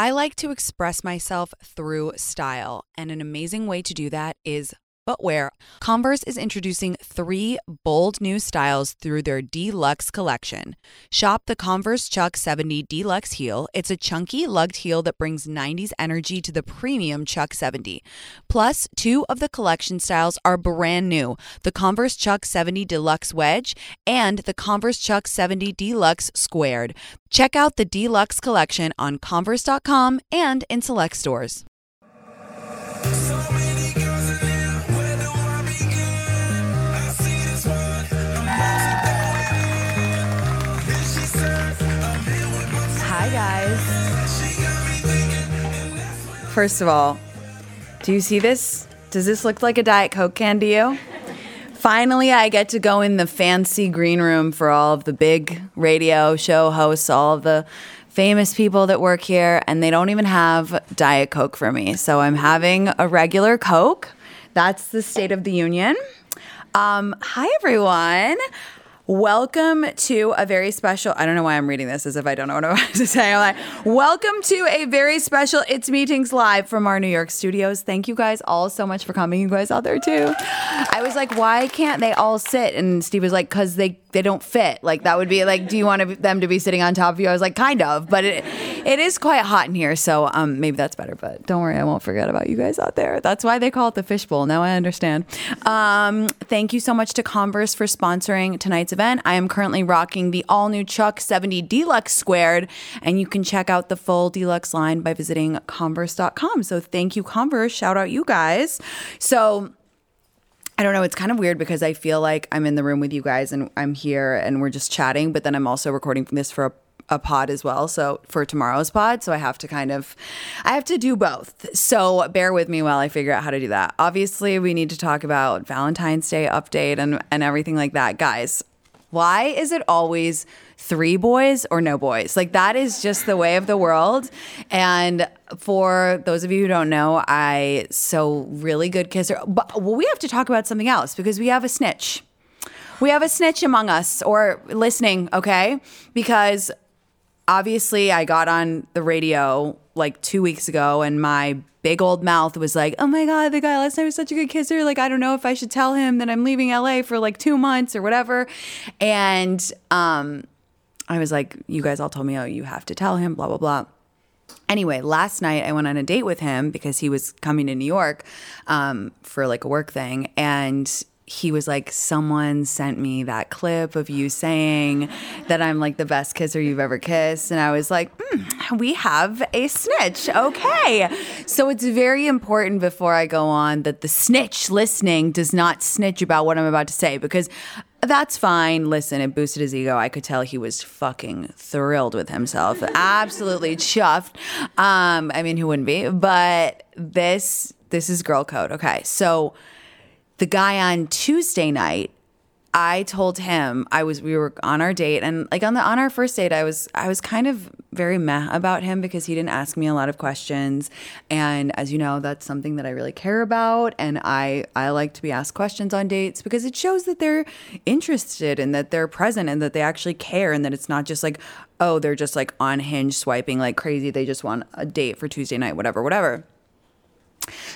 I like to express myself through style, and an amazing way to do that is footwear. Converse is introducing three bold new styles through their Deluxe collection. Shop the Converse Chuck 70 Deluxe heel. It's a chunky, lugged heel that brings 90s energy to the premium Chuck 70. Plus, two of the collection styles are brand new the Converse Chuck 70 Deluxe Wedge and the Converse Chuck 70 Deluxe Squared. Check out the Deluxe collection on Converse.com and in select stores. First of all, do you see this? Does this look like a Diet Coke can to you? Finally, I get to go in the fancy green room for all of the big radio show hosts, all of the famous people that work here, and they don't even have Diet Coke for me. So I'm having a regular Coke. That's the State of the Union. Um, hi, everyone. Welcome to a very special. I don't know why I'm reading this as if I don't know what I'm about to say. I'm like, welcome to a very special It's Me, Tinx Live from our New York studios. Thank you guys all so much for coming. You guys out there too. I was like, why can't they all sit? And Steve was like, because they they don't fit. Like that would be like, do you want them to be sitting on top of you? I was like, kind of, but it it is quite hot in here, so um maybe that's better. But don't worry, I won't forget about you guys out there. That's why they call it the fishbowl. Now I understand. Um, thank you so much to Converse for sponsoring tonight's event. I am currently rocking the all new Chuck 70 Deluxe Squared, and you can check out the full Deluxe line by visiting Converse.com. So thank you, Converse. Shout out you guys. So. I don't know. It's kind of weird because I feel like I'm in the room with you guys and I'm here and we're just chatting, but then I'm also recording this for a, a pod as well. So for tomorrow's pod. So I have to kind of, I have to do both. So bear with me while I figure out how to do that. Obviously, we need to talk about Valentine's Day update and, and everything like that. Guys, why is it always three boys or no boys? Like that is just the way of the world. And for those of you who don't know, I so really good kisser. But well, we have to talk about something else because we have a snitch. We have a snitch among us or listening, okay? Because obviously I got on the radio like two weeks ago and my big old mouth was like, oh my God, the guy last night was such a good kisser. Like, I don't know if I should tell him that I'm leaving LA for like two months or whatever. And um, I was like, you guys all told me, oh, you have to tell him, blah, blah, blah. Anyway, last night I went on a date with him because he was coming to New York um, for like a work thing. And he was like, Someone sent me that clip of you saying that I'm like the best kisser you've ever kissed. And I was like, mm, We have a snitch. Okay. So it's very important before I go on that the snitch listening does not snitch about what I'm about to say because that's fine. Listen, it boosted his ego. I could tell he was fucking thrilled with himself. Absolutely chuffed. Um, I mean, who wouldn't be? But this this is girl code. Okay. So the guy on Tuesday night, I told him I was we were on our date. And like on the on our first date I was I was kind of very meh about him because he didn't ask me a lot of questions. And as you know that's something that I really care about. And I I like to be asked questions on dates because it shows that they're interested and that they're present and that they actually care and that it's not just like oh they're just like on hinge swiping like crazy. They just want a date for Tuesday night whatever whatever.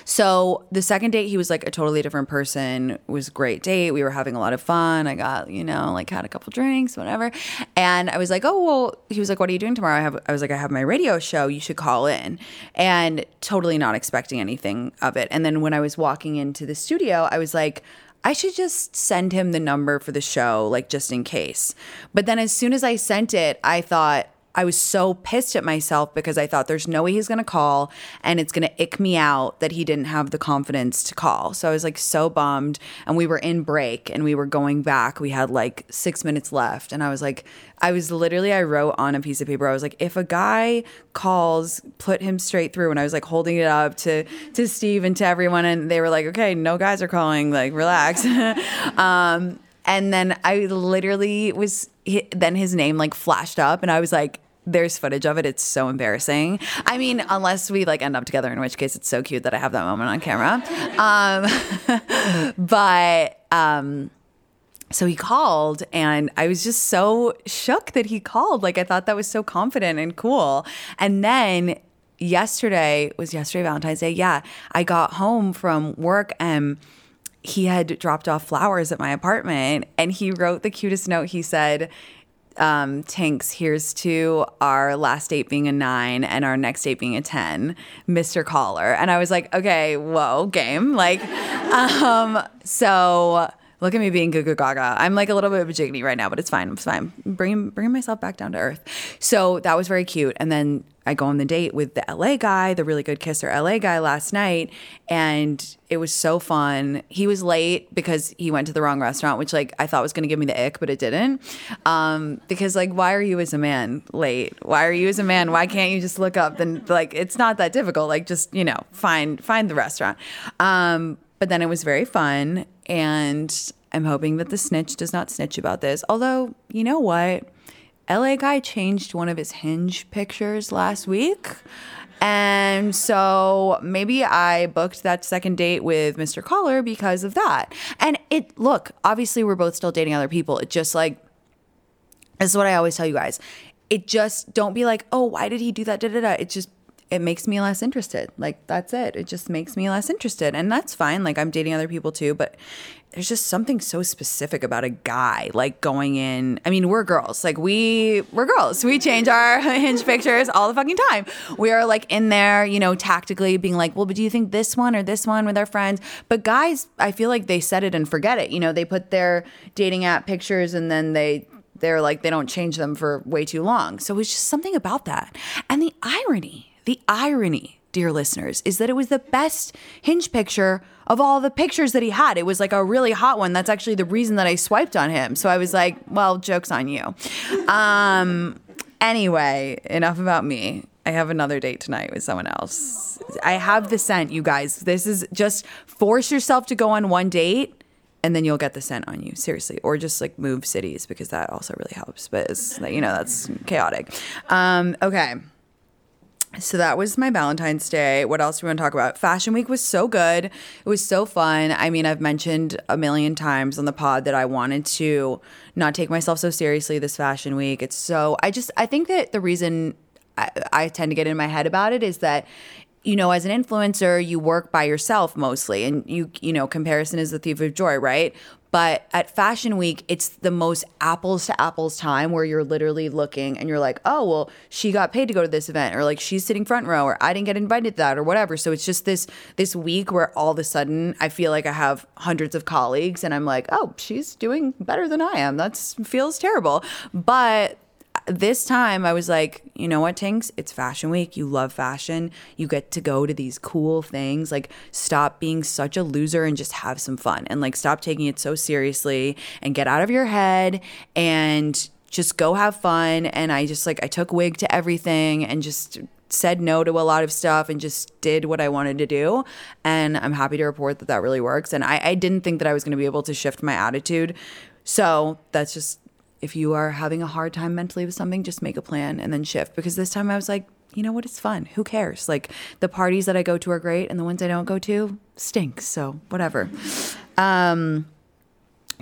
So the second date, he was like a totally different person. It was a great date. We were having a lot of fun. I got, you know, like had a couple drinks, whatever. And I was like, oh, well, he was like, what are you doing tomorrow? I have, I was like, I have my radio show. You should call in. And totally not expecting anything of it. And then when I was walking into the studio, I was like, I should just send him the number for the show, like just in case. But then as soon as I sent it, I thought, I was so pissed at myself because I thought there's no way he's going to call and it's going to ick me out that he didn't have the confidence to call. So I was like so bummed. And we were in break and we were going back. We had like six minutes left. And I was like, I was literally, I wrote on a piece of paper, I was like, if a guy calls, put him straight through. And I was like holding it up to, to Steve and to everyone. And they were like, okay, no guys are calling, like, relax. um, and then I literally was, then his name like flashed up and I was like, there's footage of it. It's so embarrassing. I mean, unless we like end up together, in which case it's so cute that I have that moment on camera. Um, but um, so he called, and I was just so shook that he called. Like I thought that was so confident and cool. And then yesterday was yesterday Valentine's Day. Yeah, I got home from work and he had dropped off flowers at my apartment and he wrote the cutest note. He said, um, Tinx, here's to our last date being a nine and our next date being a 10, Mr. Caller. And I was like, okay, whoa, game. Like, um, so look at me being goo gaga. I'm like a little bit of a jiggly right now, but it's fine. It's fine. Bringing, bringing myself back down to earth. So that was very cute. And then I go on the date with the LA guy, the really good kisser LA guy last night, and it was so fun. He was late because he went to the wrong restaurant, which like I thought was going to give me the ick, but it didn't. Um, because like, why are you as a man late? Why are you as a man? Why can't you just look up? Then like, it's not that difficult. Like, just you know, find find the restaurant. Um, but then it was very fun, and I'm hoping that the snitch does not snitch about this. Although, you know what? LA guy changed one of his hinge pictures last week. And so maybe I booked that second date with Mr. Caller because of that. And it, look, obviously we're both still dating other people. It just like, this is what I always tell you guys. It just, don't be like, oh, why did he do that? Da, da, da. It just, it makes me less interested. Like, that's it. It just makes me less interested. And that's fine. Like, I'm dating other people too, but there's just something so specific about a guy like going in i mean we're girls like we we're girls we change our hinge pictures all the fucking time we are like in there you know tactically being like well but do you think this one or this one with our friends but guys i feel like they set it and forget it you know they put their dating app pictures and then they they're like they don't change them for way too long so it's just something about that and the irony the irony dear listeners, is that it was the best hinge picture of all the pictures that he had. It was like a really hot one. That's actually the reason that I swiped on him. So I was like, well, joke's on you. Um, anyway, enough about me. I have another date tonight with someone else. I have the scent, you guys. This is just force yourself to go on one date and then you'll get the scent on you seriously or just like move cities because that also really helps but it's you know that's chaotic um, okay so that was my Valentine's Day. What else do we want to talk about? Fashion Week was so good. It was so fun. I mean, I've mentioned a million times on the pod that I wanted to not take myself so seriously this Fashion Week. It's so, I just, I think that the reason I, I tend to get in my head about it is that you know, as an influencer, you work by yourself mostly, and you, you know, comparison is the thief of joy, right? But at Fashion Week, it's the most apples to apples time where you're literally looking and you're like, oh, well, she got paid to go to this event, or like she's sitting front row, or I didn't get invited to that, or whatever. So it's just this this week where all of a sudden I feel like I have hundreds of colleagues, and I'm like, oh, she's doing better than I am. That feels terrible. But this time I was like, you know what, Tinx? It's fashion week. You love fashion. You get to go to these cool things. Like, stop being such a loser and just have some fun. And like, stop taking it so seriously and get out of your head and just go have fun. And I just like, I took wig to everything and just said no to a lot of stuff and just did what I wanted to do. And I'm happy to report that that really works. And I, I didn't think that I was going to be able to shift my attitude. So that's just if you are having a hard time mentally with something, just make a plan and then shift. Because this time I was like, you know what? It's fun. Who cares? Like the parties that I go to are great, and the ones I don't go to stink. So whatever. Um,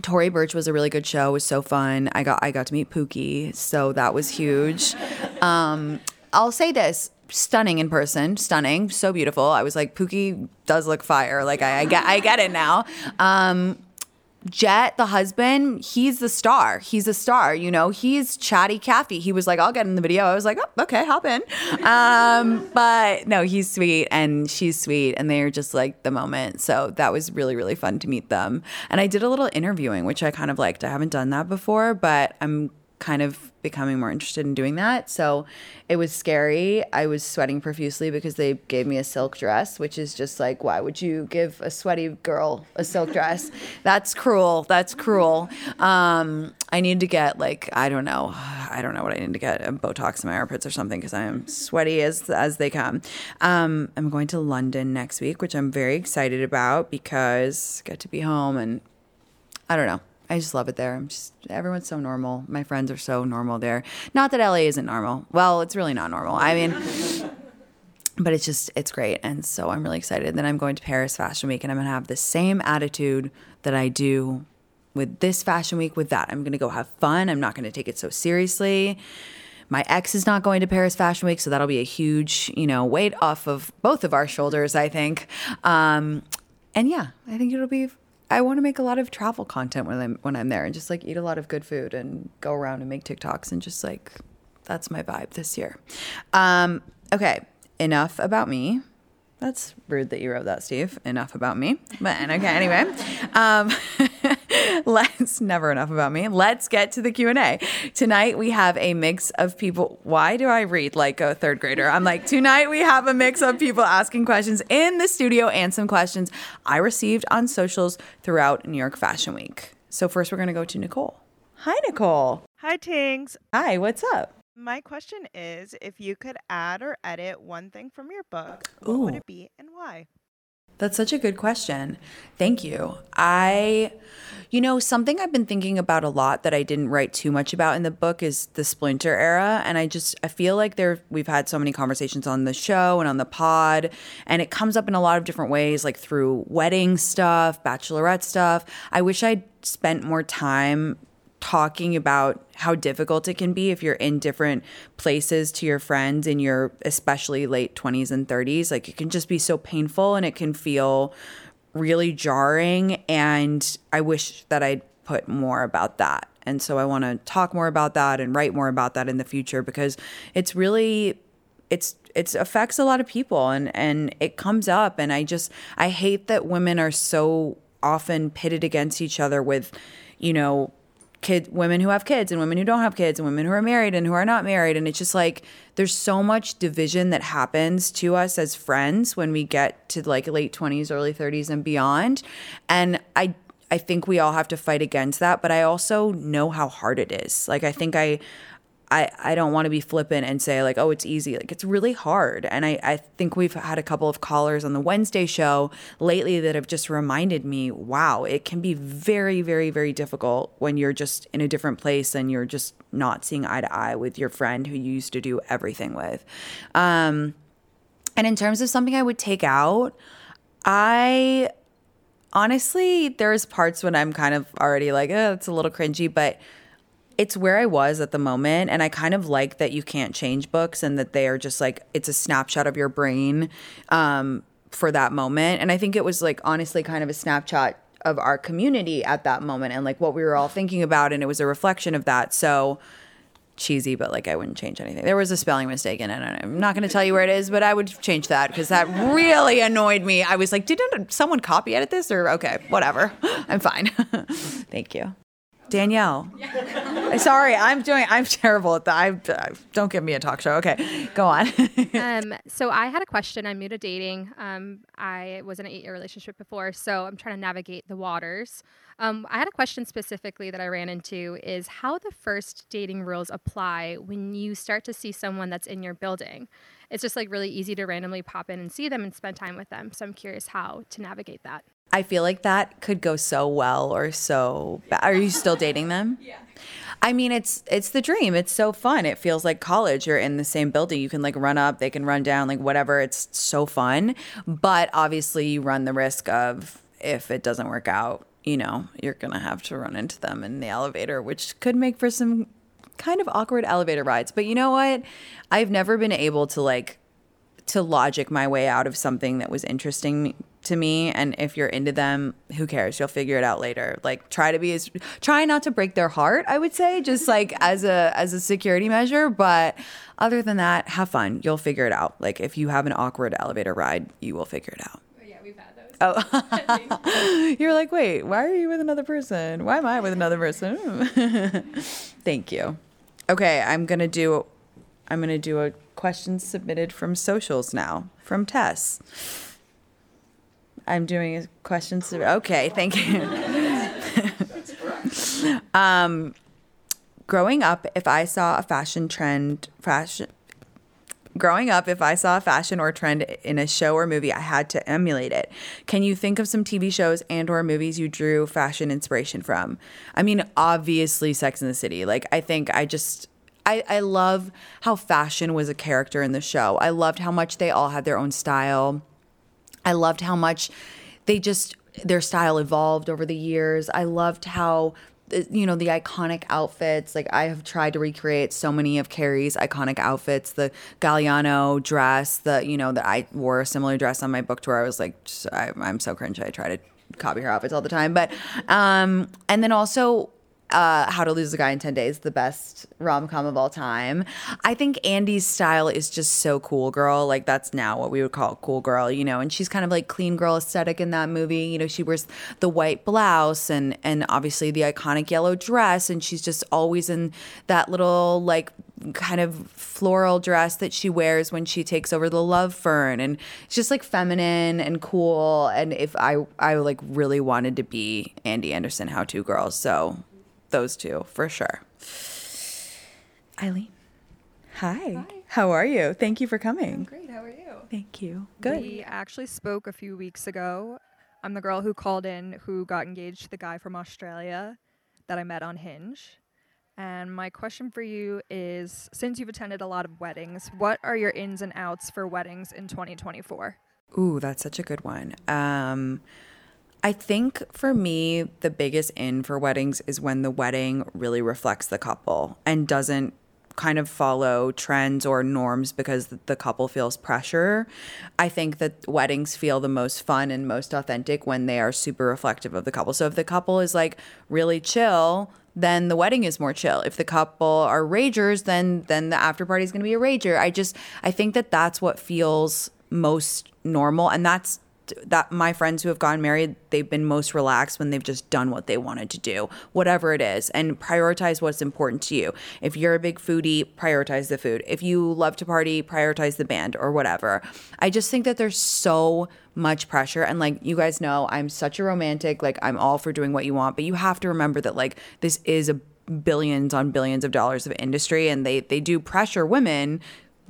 Tory Burch was a really good show. It was so fun. I got I got to meet Pookie, so that was huge. Um, I'll say this: stunning in person, stunning, so beautiful. I was like, Pookie does look fire. Like I, I get I get it now. Um, Jett, the husband, he's the star. He's a star, you know. He's chatty Kathy. He was like, "I'll get in the video." I was like, "Oh, okay, hop in." Um, but no, he's sweet and she's sweet, and they're just like the moment. So that was really really fun to meet them. And I did a little interviewing, which I kind of liked. I haven't done that before, but I'm kind of becoming more interested in doing that. So it was scary. I was sweating profusely because they gave me a silk dress, which is just like, why would you give a sweaty girl a silk dress? That's cruel. That's cruel. Um, I need to get like I don't know, I don't know what I need to get a Botox in my armpits or something because I am sweaty as as they come. Um, I'm going to London next week, which I'm very excited about because I get to be home and I don't know. I just love it there. I'm just everyone's so normal. My friends are so normal there. Not that LA isn't normal. Well, it's really not normal. I mean, but it's just it's great, and so I'm really excited. Then I'm going to Paris Fashion Week, and I'm gonna have the same attitude that I do with this Fashion Week. With that, I'm gonna go have fun. I'm not gonna take it so seriously. My ex is not going to Paris Fashion Week, so that'll be a huge, you know, weight off of both of our shoulders, I think. Um, and yeah, I think it'll be. I want to make a lot of travel content when I'm when I'm there, and just like eat a lot of good food and go around and make TikToks and just like that's my vibe this year. Um, okay, enough about me. That's rude that you wrote that, Steve. Enough about me. But okay, anyway, um, let's never enough about me. Let's get to the Q and A. Tonight we have a mix of people. Why do I read like a third grader? I'm like tonight we have a mix of people asking questions in the studio and some questions I received on socials throughout New York Fashion Week. So first we're gonna go to Nicole. Hi, Nicole. Hi, Tinx. Hi, what's up? My question is if you could add or edit one thing from your book, what would it be and why? That's such a good question. Thank you. I, you know, something I've been thinking about a lot that I didn't write too much about in the book is the Splinter era, and I just I feel like there we've had so many conversations on the show and on the pod, and it comes up in a lot of different ways, like through wedding stuff, bachelorette stuff. I wish I'd spent more time talking about how difficult it can be if you're in different places to your friends in your especially late 20s and 30s like it can just be so painful and it can feel really jarring and i wish that i'd put more about that. And so i want to talk more about that and write more about that in the future because it's really it's it affects a lot of people and and it comes up and i just i hate that women are so often pitted against each other with you know women who have kids and women who don't have kids and women who are married and who are not married. And it's just like there's so much division that happens to us as friends when we get to like late 20s early 30s and beyond. And i i think we all have to fight against that but i also know how hard it is. Like i think i I, I don't want to be flippant and say like oh it's easy. Like it's really hard. And I, I think we've had a couple of callers on the wednesday show lately that have just reminded me wow it can be very very very difficult when you're just in a different place and you're just not seeing eye to eye with your friend who you used to do everything with. Um, and in terms of something i would take out i honestly there's parts when i'm kind of already like oh it's a little cringy but it's where I was at the moment. And I kind of like that you can't change books and that they are just like, it's a snapshot of your brain um, for that moment. And I think it was like, honestly, kind of a snapshot of our community at that moment and like what we were all thinking about. And it was a reflection of that. So cheesy, but like I wouldn't change anything. There was a spelling mistake in it. And I'm not going to tell you where it is, but I would change that because that really annoyed me. I was like, didn't someone copy edit this or okay, whatever. I'm fine. Thank you. Danielle. Sorry, I'm doing. I'm terrible at that. I, I- don't give me a talk show. Okay, go on. um, so I had a question. I'm new to dating. Um, I was in an eight-year relationship before, so I'm trying to navigate the waters. Um, I had a question specifically that I ran into is how the first dating rules apply when you start to see someone that's in your building. It's just like really easy to randomly pop in and see them and spend time with them. So I'm curious how to navigate that. I feel like that could go so well or so bad. Are you still dating them? Yeah. I mean, it's it's the dream. It's so fun. It feels like college. You're in the same building. You can like run up, they can run down, like whatever. It's so fun. But obviously, you run the risk of if it doesn't work out, you know, you're gonna have to run into them in the elevator, which could make for some kind of awkward elevator rides. But you know what? I've never been able to like to logic my way out of something that was interesting to me and if you're into them who cares you'll figure it out later like try to be as try not to break their heart i would say just like as a as a security measure but other than that have fun you'll figure it out like if you have an awkward elevator ride you will figure it out oh, Yeah, we've had those. Oh, you're like, wait, why are you with another person? Why am I with another person? Thank you. Okay, I'm gonna do, I'm gonna do a question submitted from socials now from Tess. I'm doing a question. Sub- okay, thank you. um, growing up, if I saw a fashion trend, fashion growing up, if I saw a fashion or trend in a show or movie, I had to emulate it. Can you think of some TV shows and or movies you drew fashion inspiration from? I mean, obviously Sex in the City. Like I think I just I, I love how fashion was a character in the show. I loved how much they all had their own style. I loved how much they just their style evolved over the years. I loved how you know the iconic outfits. Like I have tried to recreate so many of Carrie's iconic outfits. The Galliano dress. The you know that I wore a similar dress on my book tour. I was like, I, I'm so cringe. I try to copy her outfits all the time. But um, and then also uh, How to Lose a Guy in 10 Days, the best rom com of all time. I think Andie's style is just so cool, girl. Like, that's now what we would call cool girl, you know? And she's kind of like clean girl aesthetic in that movie. You know, she wears the white blouse and, and obviously the iconic yellow dress. And she's just always in that little, like, kind of floral dress that she wears when she takes over the love fern and it's just like feminine and cool and if i i like really wanted to be Andie Anderson how to girl so those two for sure eileen hi. how are you thank you for coming Great, how are you? thank you good We actually spoke a few weeks ago. I'm the girl who called in who got engaged to the guy from Australia that I met on Hinge. And my question for you is since you've attended a lot of weddings, what are your ins and outs for weddings in 2024? Ooh, that's such a good one. Um, I think for me, the biggest in for weddings is when the wedding really reflects the couple and doesn't kind of follow trends or norms because the couple feels pressure. I think that weddings feel the most fun and most authentic when they are super reflective of the couple. So if the couple is like really chill, then the wedding is more chill. If the couple are ragers, then then the after party is going to be a rager. I just I think that that's what feels most normal and that's that my friends who have gotten married they've been most relaxed when they've just done what they wanted to do whatever it is and prioritize what's important to you. If you're a big foodie prioritize the food. If you love to party prioritize the band or whatever. I just think that there's so much pressure and like you guys know i'm such a romantic like i'm all for doing what you want but you have to remember that like this is a billions on billions of dollars of industry and they they do pressure women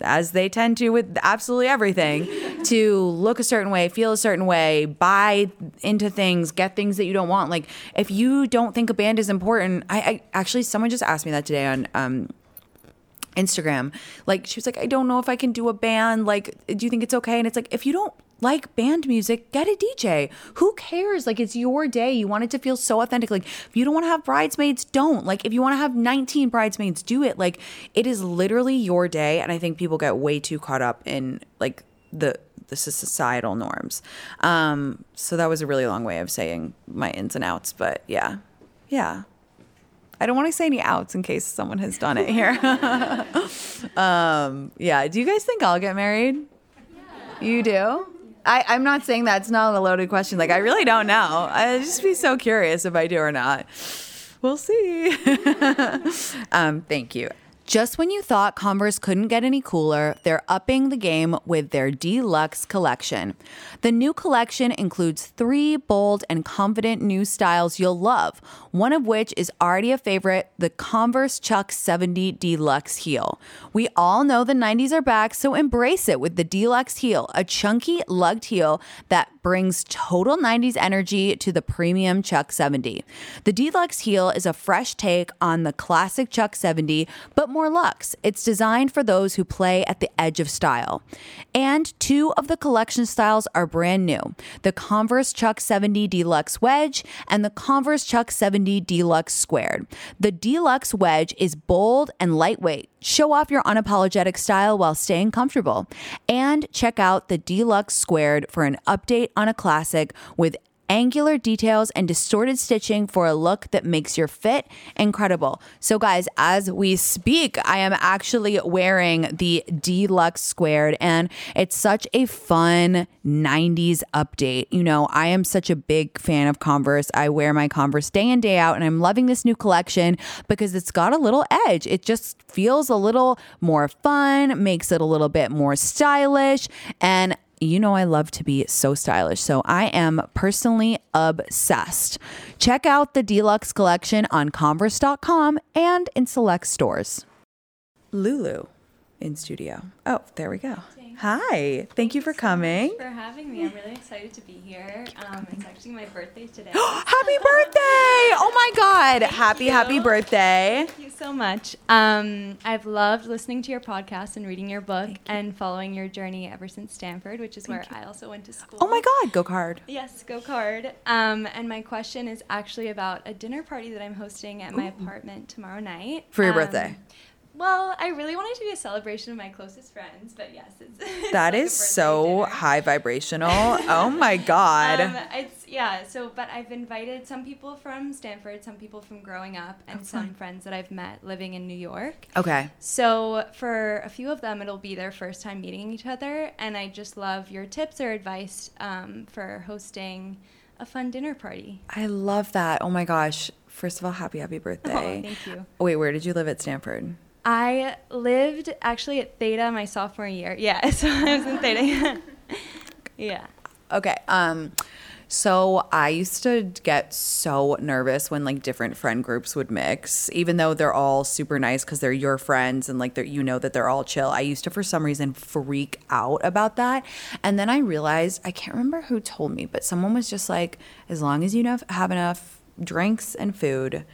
as they tend to with absolutely everything, to look a certain way, feel a certain way, buy into things, get things that you don't want. Like if you don't think a band is important, I, I actually someone just asked me that today on um, Instagram. Like she was like, I don't know if I can do a band. Like, do you think it's okay? And it's like, if you don't like band music, get a DJ. Who cares? Like, it's your day. You want it to feel so authentic. Like, if you don't want to have bridesmaids, don't. Like, if you want to have 19 bridesmaids, do it. Like, it is literally your day. And I think people get way too caught up in like the the societal norms. Um, so that was a really long way of saying my ins and outs, but yeah. Yeah. I don't want to say any outs in case someone has done it here. um, yeah. Do you guys think I'll get married? You do? I, I'm not saying that's not a loaded question. Like, I really don't know. I'd just be so curious if I do or not. We'll see. um, thank you. Just when you thought Converse couldn't get any cooler, they're upping the game with their Deluxe collection. The new collection includes three bold and confident new styles you'll love, one of which is already a favorite the Converse Chuck 70 Deluxe heel. We all know the 90s are back, so embrace it with the Deluxe heel, a chunky, lugged heel that brings total 90s energy to the premium Chuck 70. The Deluxe heel is a fresh take on the classic Chuck 70, but more luxe. It's designed for those who play at the edge of style. And two of the collection styles are brand new the Converse Chuck 70 Deluxe Wedge and the Converse Chuck 70 Deluxe Squared. The Deluxe Wedge is bold and lightweight. Show off your unapologetic style while staying comfortable. And check out the Deluxe Squared for an update on a classic with angular details and distorted stitching for a look that makes your fit incredible. So, guys, as we speak, I am actually wearing the Deluxe Squared, and it's such a fun 90s update. You know, I am such a big fan of Converse. I wear my Converse day in, day out, and I'm loving this new collection because it's got a little edge. It just feels a little more fun, makes it a little bit more stylish, and you know I love to be so stylish, so I am personally obsessed. Check out the Deluxe collection on Converse.com and in select stores. Lulu in studio. Oh, there we go. Hi. Thank you for coming. for having me. I'm really excited to be here. Um, it's actually my birthday today. Happy birthday! Oh my God. Happy, happy you. birthday. Thank you so much. Um, I've loved listening to your podcast and reading your book and following your journey ever since Stanford, which is where I also went to school. Oh my God. Go card. Yes, go card. Um, and my question is actually about a dinner party that I'm hosting at my apartment tomorrow night. For your Um, birthday. Well, I really wanted to be a celebration of my closest friends, but yes, it's, it's That like is so dinner. high vibrational. Oh my God. Um, it's yeah. So, but I've invited some people from Stanford, some people from growing up, and some friends that I've met living in New York. okay. So, for a few of them, it'll be their first time meeting each other, and I just love your tips or advice um, for hosting a fun dinner party. I love that. Oh my gosh. First of all, happy, happy birthday. thank you. Wait, where did you live at Stanford? I lived actually at Theta my sophomore year. Yeah, so I was in Theta. yeah. Okay. Um so I used to get so nervous when like different friend groups would mix, even though they're all super nice because they're your friends and like you know that they're all chill. I used to, for some reason, freak out about that. And then I realized I can't remember who told me, but someone was just like, as long as you have enough drinks and food,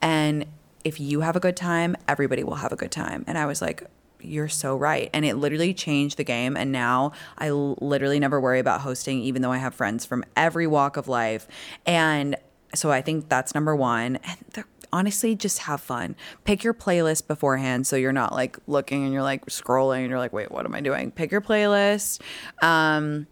and if you have a good time, everybody will have a good time. And I was like, you're so right. And it literally changed the game. And now I literally never worry about hosting, even though I have friends from every walk of life. And so I think that's number one. And the, honestly, just have fun. Pick your playlist beforehand so you're not like looking and you're like scrolling and you're like, wait, what am I doing? Pick your playlist. Um,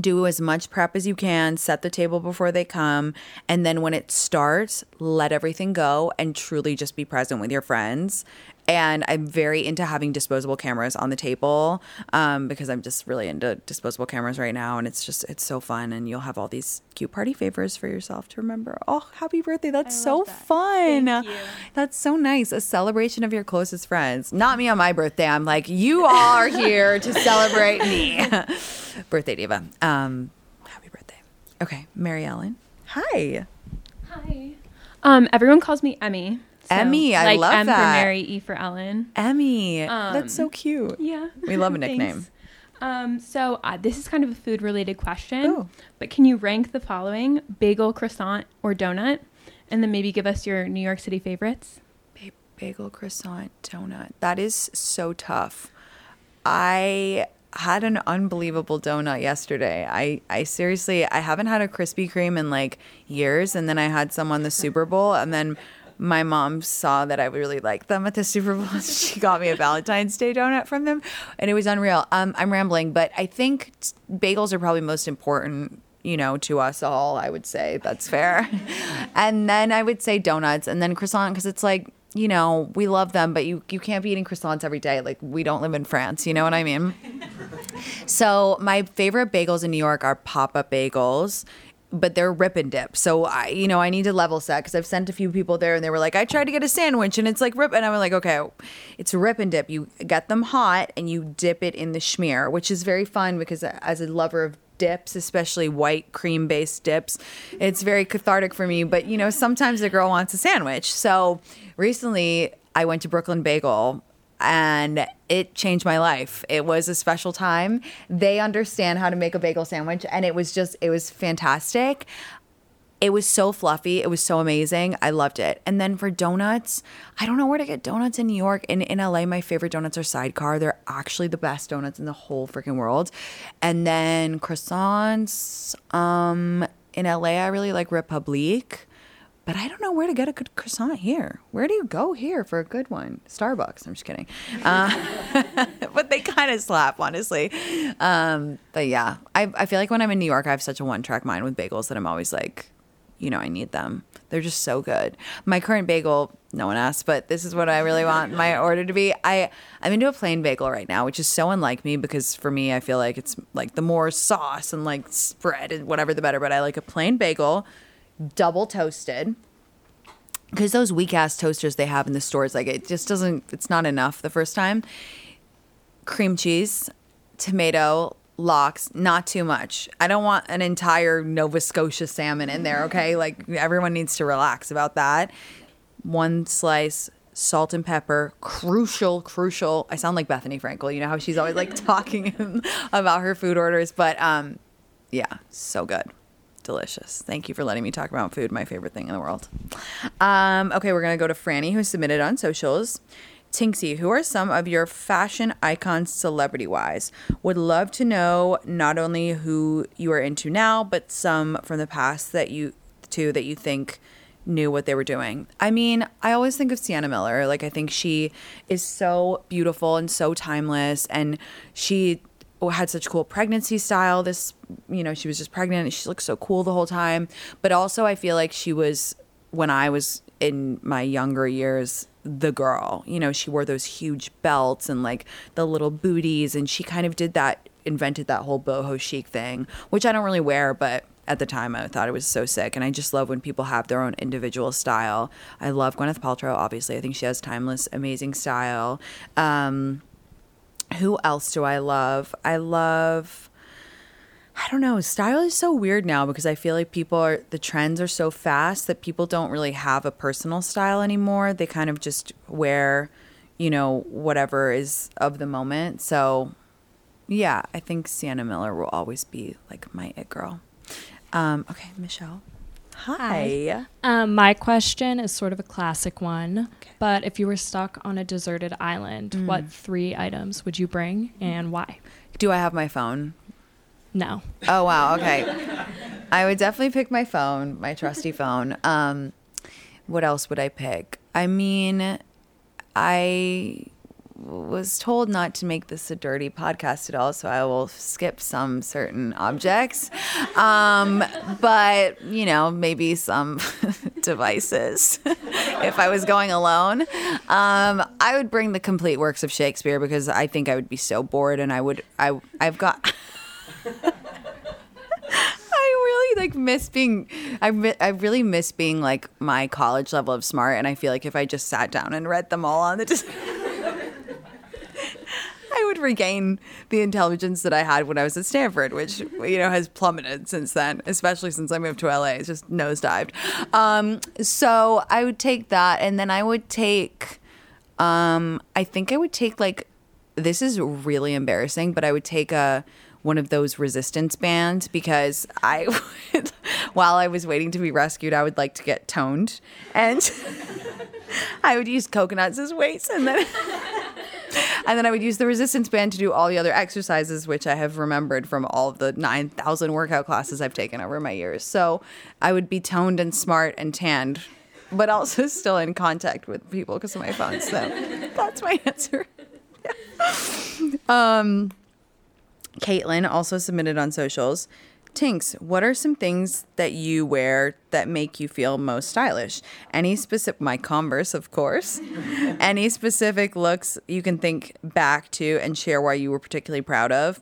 do as much prep as you can, set the table before they come, and then when it starts, let everything go and truly just be present with your friends. And I'm very into having disposable cameras on the table um, because I'm just really into disposable cameras right now, and it's just it's so fun. And you'll have all these cute party favors for yourself to remember. Oh, happy birthday! That's so love that. fun. Thank you. That's so nice. A celebration of your closest friends. Not me on my birthday. I'm like, you all are here to celebrate me. birthday diva. Um, happy birthday. Okay, Mary Ellen. Hi. Hi. Um, everyone calls me Emmy. Emmy, I like love M that. for Mary, E for Ellen. Emmy. That's so Um, cute. Yeah. We love a nickname. Um, so uh, this is kind of a food related question, Ooh. but can you rank the following: bagel, croissant, or donut, and then maybe give us your New York City favorites? Ba- bagel, croissant, donut. That is so tough. I had an unbelievable donut yesterday. I, I seriously, I haven't had a Krispy Kreme in like years. And then I had some on the Super Bowl. And then my mom saw that I really liked them at the Super Bowl. she got me a Valentine's Day donut from them. And it was unreal. Um, I'm rambling, but I think bagels are probably most important you know, to us all, I would say that's fair. and then I would say donuts and then croissant because it's like, you know, we love them, but you, you can't be eating croissants every day. Like, we don't live in France, you know what I mean? so, my favorite bagels in New York are up bagels. But they're rip and dip. So I, you know, I need to level set because I've sent a few people there and they were like, I tried to get a sandwich and it's like rip. And I was like, okay, it's rip and dip. You get them hot and you dip it in the schmear, which is very fun because as a lover of dips, especially white cream based dips. It's very cathartic for me, but you know, sometimes the girl wants a sandwich. So recently I went to Brooklyn Bagel and it changed my life. It was a special time. They understand how to make a bagel sandwich and it was just it was fantastic. It was so fluffy. It was so amazing. I loved it. And then for donuts, I don't know where to get donuts in New York. In in LA, my favorite donuts are Sidecar. They're actually the best donuts in the whole freaking world. And then croissants. Um, in LA, I really like Republique. But I don't know where to get a good croissant here. Where do you go here for a good one? Starbucks. I'm just kidding. Uh, but they kind of slap, honestly. Um, but yeah, I, I feel like when I'm in New York, I have such a one track mind with bagels that I'm always like, you know, I need them. They're just so good. My current bagel, no one asked, but this is what I really want my order to be. I I'm into a plain bagel right now, which is so unlike me because for me, I feel like it's like the more sauce and like spread and whatever the better. But I like a plain bagel, double toasted. Because those weak ass toasters they have in the stores, like it just doesn't, it's not enough the first time. Cream cheese, tomato, lox, not too much. I don't want an entire Nova Scotia salmon in there, okay? like everyone needs to relax about that. One slice salt and pepper, crucial, crucial. I sound like Bethenny Frankel. You know how she's always like talking about her food orders, but um, yeah, so good. Delicious. Thank you for letting me talk about food, my favorite thing in the world. Um, okay, we're to go to Franny, who submitted on socials. Tinksy, who are some of your fashion icons celebrity wise? Would love to know not only who you are into now, but some from the past that you too that you think knew what they were doing. I mean, I always think of Sienna Miller. Like I think she is so beautiful and so timeless and she had such cool pregnancy style this you know she was just pregnant. She looked so cool the whole time. But also i feel like she was when i was in my younger years the girl. You know she wore those huge belts and like the little booties. And she kind of did that invented that whole boho chic thing which i don't really wear but at the time i thought it was so sick. And i just love when people have their own individual style. I love gwyneth paltrow obviously. I think she has timeless amazing style. Um who else do I love? I love I don't know, style is so weird now because I feel like people are the trends are so fast that people don't really have a personal style anymore. They kind of just wear, you know, whatever is of the moment. So yeah, I think Sienna Miller will always be like my it girl. Um, okay, Michelle. Hi. Um, my question is sort of a classic one, but if you were stuck on a deserted island, Mm. what three items would you bring and why? Do I have my phone? No. Oh wow, okay. I would definitely pick my phone, my trusty phone. Um what else would I pick? I mean, I was told not to make this a dirty podcast at all, so I will skip some certain objects. Um, but, you know, maybe some devices if I was going alone. Um, I would bring the complete works of Shakespeare because I think I would be so bored and I would, I, I've got. Like miss being I, I really miss being like my college level of smart and I feel like if I just sat down and read them all on the dis- I would regain the intelligence that I had when I was at Stanford, which you know has plummeted since then, especially since I moved to LA. It's just nosedived. Um, so I would take that, and then I would take. Um, I think I would take like this is really embarrassing, but I would take a one of those resistance bands because I would, while I was waiting to be rescued, I would like to get toned, and I would use coconuts as weights, and then. And then I would use the resistance band to do all the other exercises, which I have remembered from all the 9,000 workout classes I've taken over my years. So I would be toned and smart and tanned, but also still in contact with people because of my phone. So that's my answer. Yeah. Um, Caitlin also submitted on socials. Tinx, what are some things that you wear that make you feel most stylish? Any specific, my Converse, of course. Any specific looks you can think back to and share why you were particularly proud of?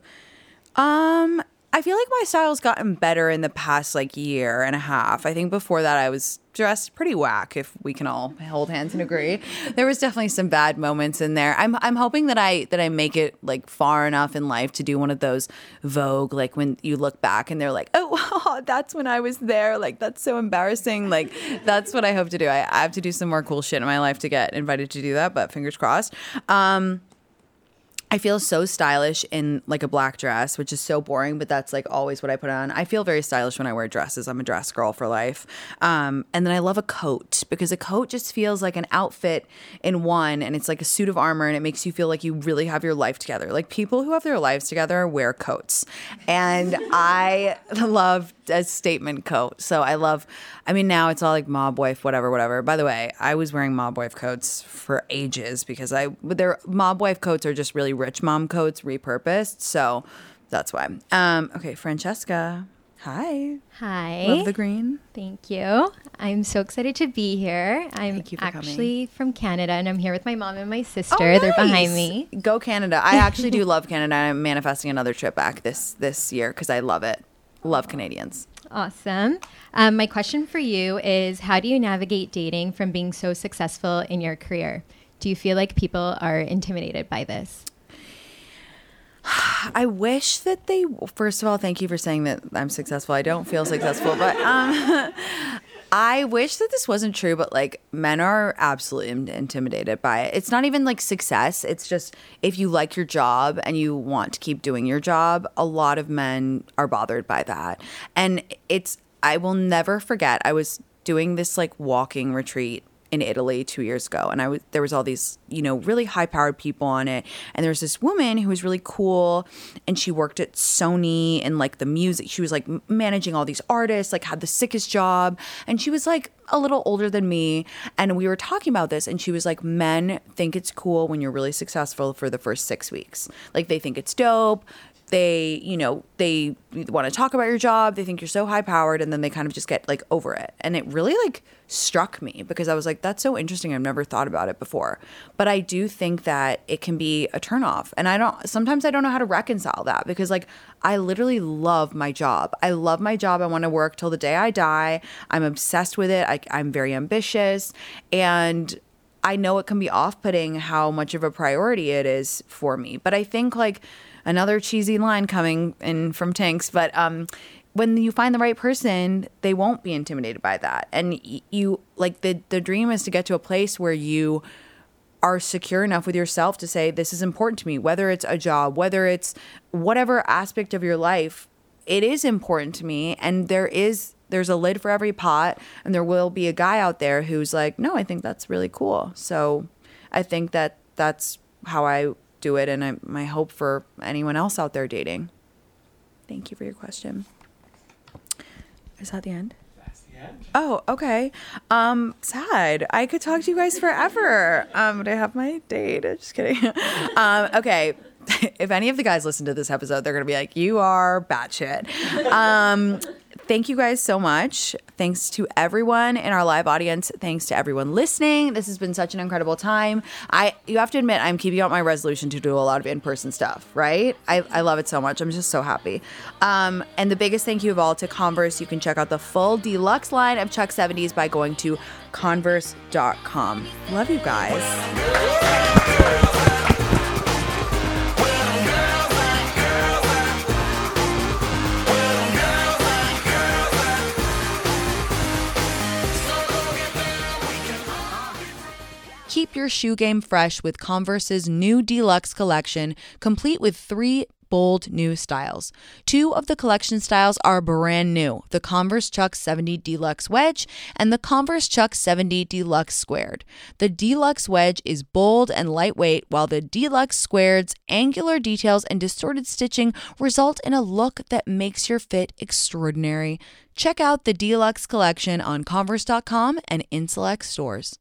Um, I feel like my style's gotten better in the past like year and a half. I think before that I was dressed pretty whack, if we can all hold hands and agree. There was definitely some bad moments in there. I'm I'm hoping that I that I make it like far enough in life to do one of those Vogue, like when you look back and they're like, oh, that's when I was there. Like that's so embarrassing. Like that's what I hope to do. I, I have to do some more cool shit in my life to get invited to do that, but fingers crossed. Um, I feel so stylish in like a black dress, which is so boring, but that's like always what I put on. I feel very stylish when I wear dresses. I'm a dress girl for life. Um, and then I love a coat because a coat just feels like an outfit in one and it's like a suit of armor and it makes you feel like you really have your life together. Like people who have their lives together wear coats. And I love a statement coat. So I love, I mean, now it's all like mob wife, whatever, whatever. By the way, I was wearing mob wife coats for ages because I, their mob wife coats are just really rich mom coats repurposed. So that's why. Um, okay, Francesca. Hi. Hi. Love the green. Thank you. I'm so excited to be here. I'm for coming. actually from Canada and I'm here with my mom and my sister. They're behind me. Go Canada. I actually do love Canada. I'm manifesting another trip back this this year because I love it. Love Canadians. Awesome. Um, my question for you is How do you navigate dating from being so successful in your career? Do you feel like people are intimidated by this? I wish that they. First of all, thank you for saying that I'm successful. I don't feel successful, but um, I wish that this wasn't true, but like men are absolutely in- intimidated by it. It's not even like success. It's just if you like your job and you want to keep doing your job, a lot of men are bothered by that. And it's, I will never forget, I was doing this like walking retreat in Italy two years ago, and I was there was all these you know really high powered people on it, and there was this woman who was really cool, and she worked at Sony and like the music. She was like managing all these artists, like had the sickest job, and she was like a little older than me, and we were talking about this, and she was like, men think it's cool when you're really successful for the first six weeks, like they think it's dope they you know they want to talk about your job they think you're so high powered and then they kind of just get like over it. And it really like struck me because i was like that's so interesting i've never thought about it before. But i do think that it can be a turnoff and i don't sometimes i don't know how to reconcile that because like i literally love my job. I love my job i want to work till the day i die i'm obsessed with it I, i'm very ambitious and I know it can be off putting how much of a priority it is for me. But I think like another cheesy line coming in from Tinx, but um, when you find the right person, they won't be intimidated by that. And you like the the dream is to get to a place where you are secure enough with yourself to say this is important to me, whether it's a job, whether it's whatever aspect of your life, it is important to me and there is there's a lid for every pot and there will be a guy out there who's like no i think that's really cool so i think that that's how i do it and I, my hope for anyone else out there dating thank you for your question is that the end Oh, okay. Um, sad. I could talk to you guys forever. Um, but I have my date. Just kidding. um, okay. If any of the guys listen to this episode, they're gonna be like, "You are batshit." Um, thank you guys so much. Thanks to everyone in our live audience. Thanks to everyone listening. This has been such an incredible time. I you have to admit I'm keeping up my resolution to do a lot of in-person stuff, right? I, I love it so much. I'm just so happy. Um, and the biggest thank you of all to Converse. You can check out the full deluxe line of Chuck 70s by going to converse.com. Love you guys. Keep your shoe game fresh with Converse's new deluxe collection, complete with three bold new styles. Two of the collection styles are brand new the Converse Chuck 70 Deluxe Wedge and the Converse Chuck 70 Deluxe Squared. The Deluxe Wedge is bold and lightweight, while the Deluxe Squared's angular details and distorted stitching result in a look that makes your fit extraordinary. Check out the Deluxe collection on Converse.com and in select stores.